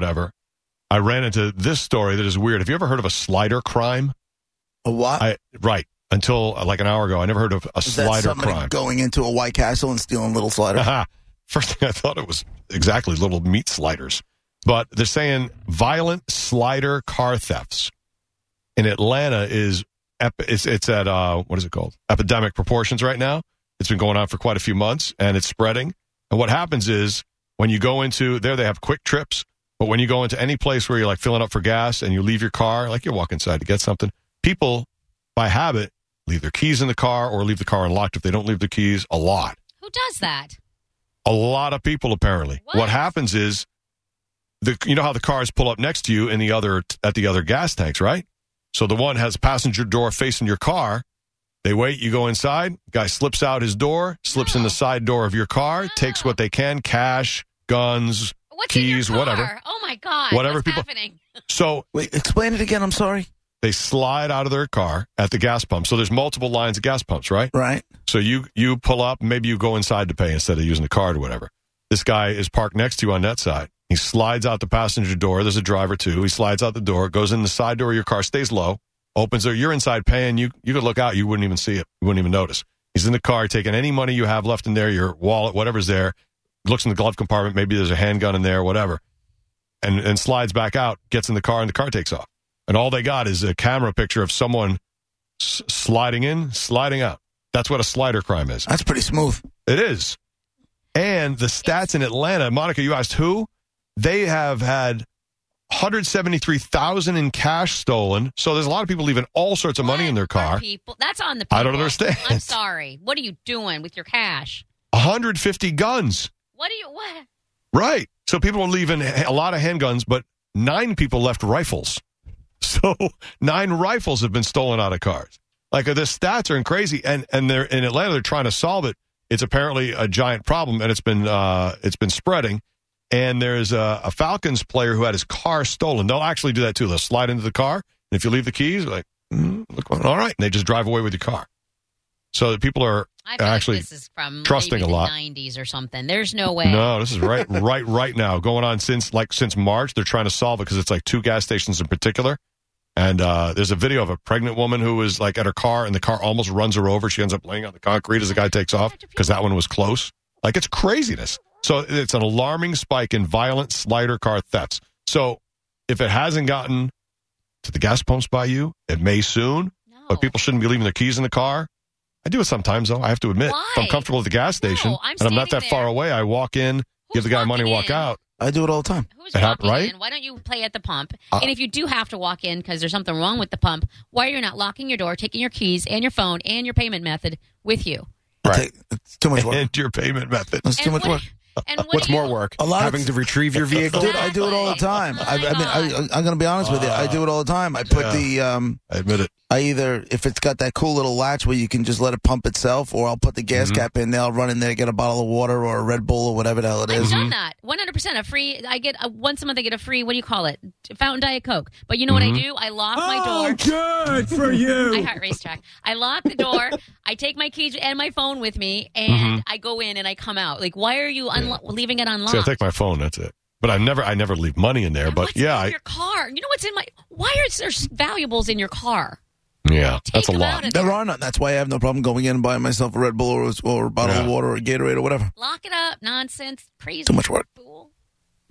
whatever, I ran into this story that is weird. Have you ever heard of a slider crime? A what? I right until uh, like an hour ago, I never heard of a Is slider crime. going into a White Castle and stealing little sliders. First thing I thought it was exactly little meat sliders. But they're saying violent slider car thefts in Atlanta is ep- it's, it's at uh, what is it called? Epidemic proportions right now. It's been going on for quite a few months and it's spreading. And what happens is when you go into there, they have QuikTrips. But when you go into any place where you're like filling up for gas and you leave your car, like you walk inside to get something, people by habit leave their keys in the car or leave the car unlocked if they don't leave the keys a lot. Who does that? A lot of people apparently. What? What, happens is the you know how the cars pull up next to you in the other at the other gas tanks, right? So the one has passenger door facing your car. They wait, you go inside, guy slips out his door, slips in the oh. side door of your car, takes what oh. they can, cash, guns. What's Keys, in your car? whatever. Oh my god! Whatever What's people- happening? So Wait, explain it again. I'm sorry. they slide out of their car at the gas pump. So there's multiple lines of gas pumps, right? Right. So you you pull up, maybe you go inside to pay instead of using the card or whatever. This guy is parked next to you on that side. He slides out the passenger door. There's a driver too. He slides out the door, goes in the side door of your car, stays low, opens it. You're inside paying. You you could look out, you wouldn't even see it. You wouldn't even notice. He's in the car, taking any money you have left in there, your wallet, whatever's there. Looks in the glove compartment. Maybe there's a handgun in there, whatever, and and slides back out. Gets in the car, and the car takes off. And all they got is a camera picture of someone s- sliding in, sliding out. That's what a slider crime is. That's pretty smooth. It is. And the stats in Atlanta, Monica, you asked who? They have had 173,000 in cash stolen. So there's a lot of people leaving all sorts of money in their car. People, that's on the. People. I don't understand. I'm sorry. What are you doing with your cash? 150 guns. What do you what? Right. So people are leaving a lot of handguns, but nine people left rifles. So nine rifles have been stolen out of cars. Like the stats are crazy, and and they're in Atlanta. They're trying to solve it. It's apparently a giant problem, and it's been uh, it's been spreading. And there's a, a Falcons player who had his car stolen. They'll actually do that too. They'll slide into the car, and if you leave the keys, like mm, look, all right, and they just drive away with your car. So people are Actually, like this is from trusting a lot. 90s or something. There's no way. No, this is right, right, right now. Going on since like since March. They're trying to solve it because it's like two gas stations in particular. And uh, there's a video of a pregnant woman who was like at her car, and the car almost runs her over. She ends up laying on the concrete as the guy takes off because that one was close. Like it's craziness. So it's an alarming spike in violent slider car thefts. So if it hasn't gotten to the gas pumps by you, it may soon. No. But people shouldn't be leaving their keys in the car. I do it sometimes, though. I have to admit, if I'm comfortable at the gas station No, I'm and I'm not that standing far away, I walk in, give the guy money, walking walk out. I do it all the time. Who's It hap- walking right? in? Why don't you play at the pump? Uh, and if you do have to walk in because there's something wrong with the pump, why are you not locking your door, taking your keys and your phone and your payment method with you? Right. take- it's too much work. And your payment method. That's too And much what- work. And what What's do you- more work? A lot of- Having to retrieve your vehicle? Dude, I do it all the time. I, I mean, I, I'm going to be honest with you. I do it all the time. I put Yeah. the, um, I admit it. I either, if it's got that cool little latch where you can just let it pump itself, or I'll put the gas Mhm. cap in there, I'll run in there, get a bottle of water or a Red Bull or whatever the hell it is. I've is. done that. 100% a free. I get a, once a month. I get a free. What do you call it? Fountain Diet Coke. But you know what I do? I lock my door. good for you. I heart RaceTrac. I lock the door. I take my keys and my phone with me, and Mhm. I go in and I come out. Like, why are you unlo- leaving it unlocked? See, I take my phone. That's it. But I never, I never leave money in there. And But what's yeah, in I, your car. You know what's in my? Why are there valuables in your car? yeah, Take that's a lot. There there. are none. That's why I have no problem going in and buying myself a Red Bull or, or a bottle Yeah. of water or a Gatorade or whatever. Lock it up. Nonsense. Crazy. Too much work. Fool.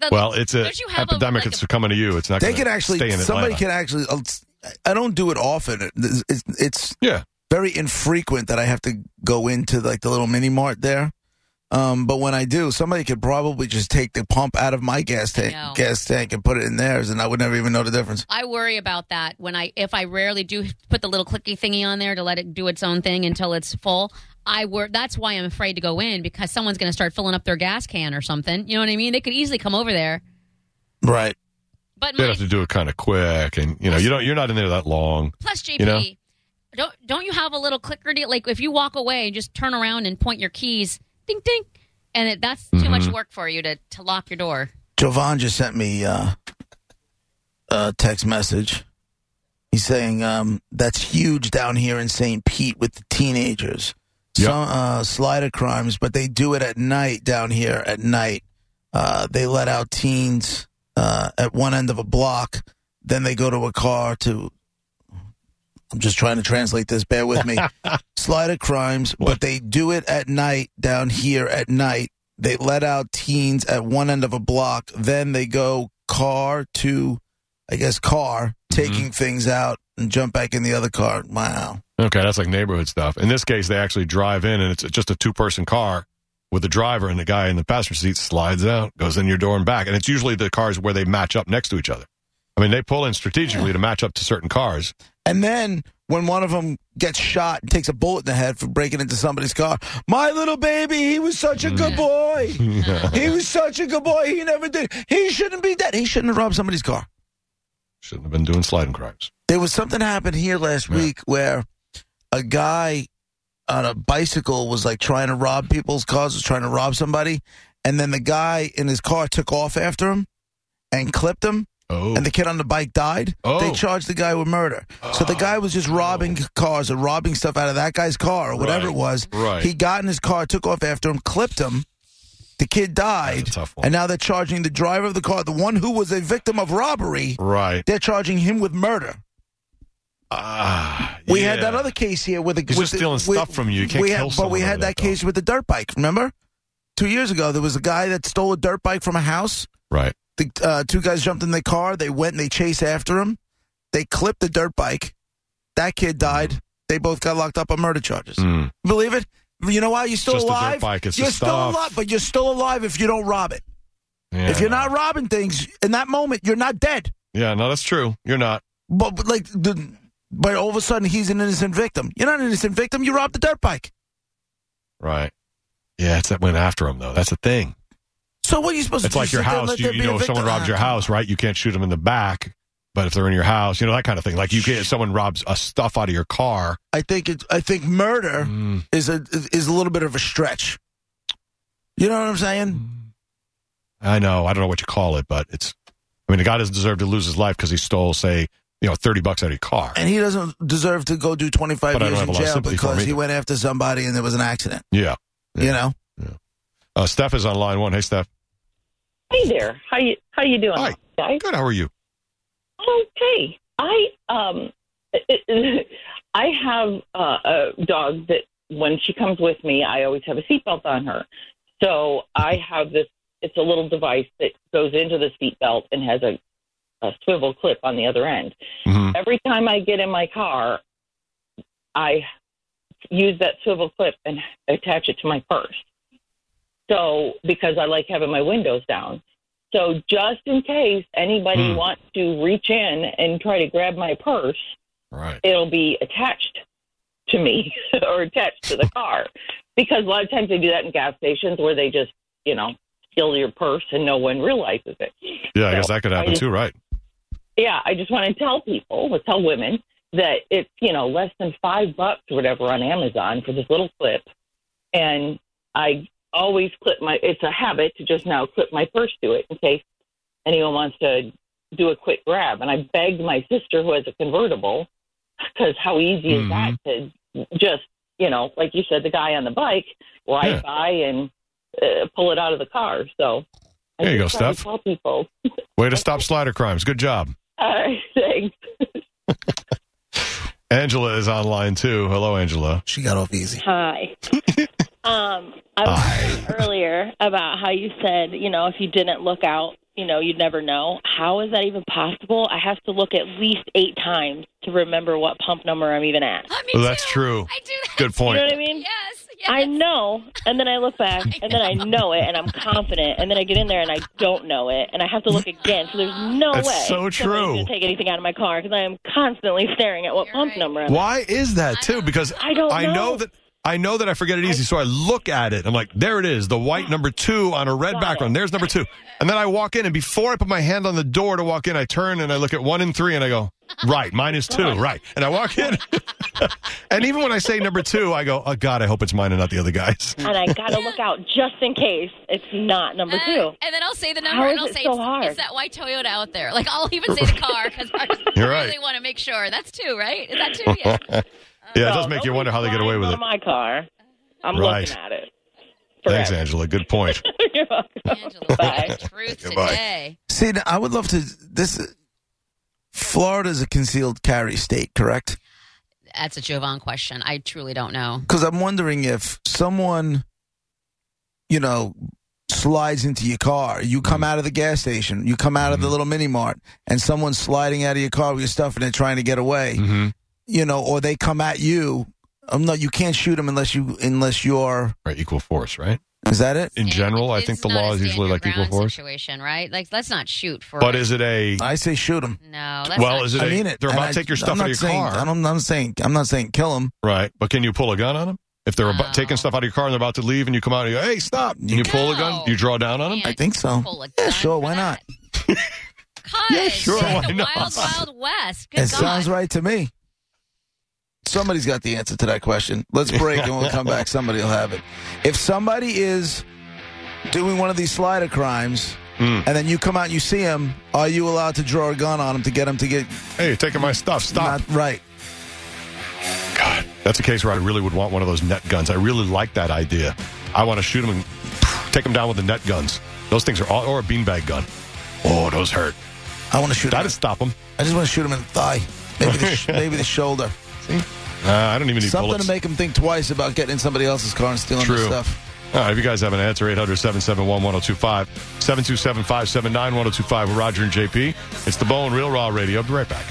The- Well, it's a Don't you a- epidemic. like it's a- coming to you. It's not. They gonna can actually, stay in somebody Atlanta. can actually, I'll- I don't do it often. It's, it's, it's Yeah. very infrequent that I have to go into like the little mini mart there. Um, but when I do, somebody could probably just take the pump out of my gas tank, know. gas tank, and put it in theirs, and I would never even know the difference. I worry about that when I if I rarely do put the little clicky thingy on there to let it do its own thing until it's full. I wor- that's why I'm afraid to go in because someone's going to start filling up their gas can or something. You know what I mean? They could easily come over there. Right. But They'd my, have to do it kind of quick, and you know, you don't. You're not in there that long. plus JP, you know? don't don't you have a little clicker deal? Like if you walk away and just turn around and point your keys, ding ding, and it, that's too much Mhm. work for you to to lock your door. Jovan just sent me uh, a text message. He's saying um, that's huge down here in St. Pete with the teenagers. Yep. Some uh, slider crimes, but they do it at night down here at night. Uh, they let out teens uh, at one end of a block. Then they go to a car to. I'm just trying to translate this. Bear with me. Slider crimes, but they do it at night down here at night. They let out teens at one end of a block. Then they go car to, I guess, car, taking things out and jump back in the other car. Wow. Okay, that's like neighborhood stuff. In this case, they actually drive in, and it's just a two person car with the driver, and the guy in the passenger seat slides out, goes in your door and back. And it's usually the cars where they match up next to each other. I mean, they pull in strategically to match up to certain cars. And then when one of them gets shot and takes a bullet in the head for breaking into somebody's car, my little baby, he was such a good mm. boy. he was such a good boy. He never did. He shouldn't be dead. He shouldn't have robbed somebody's car. Shouldn't have been doing sliding crimes. There was something happened here last Yeah. week where a guy on a bicycle was like trying to rob people's cars, was trying to rob somebody, and then the guy in his car took off after him and clipped him, Oh, and the kid on the bike died. Oh. They charged the guy with murder. So the guy was just robbing oh. cars or robbing stuff out of that guy's car or whatever Right. it was. Right. He got in his car, took off after him, clipped him. The kid died. That's a tough one. And now they're charging the driver of the car, the one who was a victim of robbery, right. they're charging him with murder. Ah, We had that other case here with with just the- stealing stuff from you. You can't we kill had, But we had that that, case with the dirt bike. Remember, two years ago there was a guy that stole a dirt bike from a house. Right. The uh, two guys jumped in their car. They went and they chased after him. They clipped the dirt bike. That kid died. They both got locked up on murder charges. Mm. Believe it? You know why? You're still Just a dirt alive. bike. It's you're still stuff. alive, but you're still alive if you don't rob it. Yeah, if you're no. not robbing things in that moment, you're not dead. Yeah, no, that's true. You're not. But, but like, the, but all of a sudden he's an innocent victim. You're not an innocent victim. You robbed the dirt bike. Right. Yeah, it's that went after him, though. That's the thing. So what are you supposed It's to do? It's like your Sit there and house. You, you know, if someone robs your house, right? You can't shoot them in the back. But if they're in your house, you know, that kind of thing. Like you get, if someone robs a stuff out of your car. I think it. I think murder Mm. is a is a little bit of a stretch. You know what I'm saying? I know. I don't know what you call it, but it's. I mean, the guy doesn't deserve to lose his life because he stole, say, you know, thirty bucks out of your car. And he doesn't deserve to go do 25 But years in a lot of jail sympathy for him because he went after somebody and there was an accident. Yeah. You know. Uh, Steph is on line one. Hey, Steph. Hey there. How you how you doing, Hi. guys? Good. How are you? Okay. I um I have uh, a dog that when she comes with me, I always have a seatbelt on her. So I have this. It's a little device that goes into the seatbelt and has a, a swivel clip on the other end. Mhm. Every time I get in my car, I use that swivel clip and attach it to my purse. So because I like having my windows down. So just in case anybody Hmm. wants to reach in and try to grab my purse, Right. it'll be attached to me or attached to the car. Because a lot of times they do that in gas stations where they just, you know, steal your purse and no one realizes it. Yeah, I guess that could happen just- too, right? Yeah, I just want to tell people, or tell women that it's, you know, less than five bucks or whatever on Amazon for this little clip. And I always clip my, it's a habit to just now clip my purse to it in case anyone wants to do a quick grab. And I begged my sister who has a convertible, because how easy is that to just, you know, like you said, the guy on the bike ride Yeah. by and uh, pull it out of the car. So I There you go, Steph. Way to stop slider crimes. Good job. All right, thanks. Angela is online too. Hello, Angela. She got off easy. Hi. um, I was talking earlier about how you said, you know, if you didn't look out, you know, you'd never know. How is that even possible? I have to look at least eight times to remember what pump number I'm even at. Me Well, that's too. true. I do that. Good point. You know what I mean? Yes. Yes. I know, and then I look back, and then I know it, and I'm confident, and then I get in there and I don't know it, and I have to look again. So there's no That's way so somebody's true. gonna take anything out of my car because I am constantly staring at what You're pump right. number I'm at. Why is that too? Because I don't I know know. that I know that I forget it easy, so I look at it. I'm like, there it is, the white number two on a red Got background. it. There's number two, and then I walk in, and before I put my hand on the door to walk in, I turn and I look at one and three, and I go, right, mine is two, right, and I walk in, and even when I say number two, I go, oh God, I hope it's mine and not the other guys. and I gotta look out just in case it's not number Uh, two. and then I'll say the number, How and I'll it say so it's, hard? it's that white Toyota out there. Like I'll even say the car because I You're really right. want to make sure. That's two, right? Is that two? Yeah. Yeah, it does make you wonder how they get away with it. of my car. I'm Right. looking at it Thanks. Angela. Good point. You're welcome. Angela, Bye. truth Goodbye. today. See, I would love to. This Florida is a concealed carry state, correct? That's a Jovan question. I truly don't know. Because I'm wondering if someone, you know, slides into your car. You come out of the gas station. You come out of the little mini mart, and someone's sliding out of your car with your stuff, and they're trying to get away. hmm You know, or they come at you. Um, no, you can't shoot them unless you unless you're. Right, equal force, right? Is that it? In And general, I think the law is usually like equal force. situation, right? Like, let's not shoot for. But is it a? I say shoot them. no? That's Well, not is it? I a- mean it. They're about I- to take your I'm stuff out of your saying, car, I don't, I'm saying I'm not saying kill them. right? But can you pull a gun on them? If they're about, No. taking stuff out of your car and they're about to leave, and you come out and you go, "Hey, stop!" and you pull a gun, you draw down on them. I think so. pull a Yeah, gun sure. Why not? that. Cause Yeah, sure, why the not? Wild, wild west. Good It God. sounds right to me. Somebody's got the answer to that question. Let's break and we'll come back. Somebody will have it. If somebody is doing one of these slider crimes Mm. and then you come out and you see him, are you allowed to draw a gun on him to get him to get Hey, you're taking my stuff. Stop. not right? God, that's a case where I really would want one of those net guns. I really like that idea. I want to shoot him and take him down with the net guns. Those things are all, or a beanbag gun. Oh, those hurt. I want to shoot him. That'd stop him. I just want to shoot him in the thigh, maybe the, sh- maybe the shoulder. Uh, I don't even need Something bullets. to make them think twice about getting in somebody else's car and stealing True. stuff. All right, if you guys have an answer, 800 771 1025, 727 579 1025 with Roger and JP. It's the Bone Real Raw Radio. I'll be right back.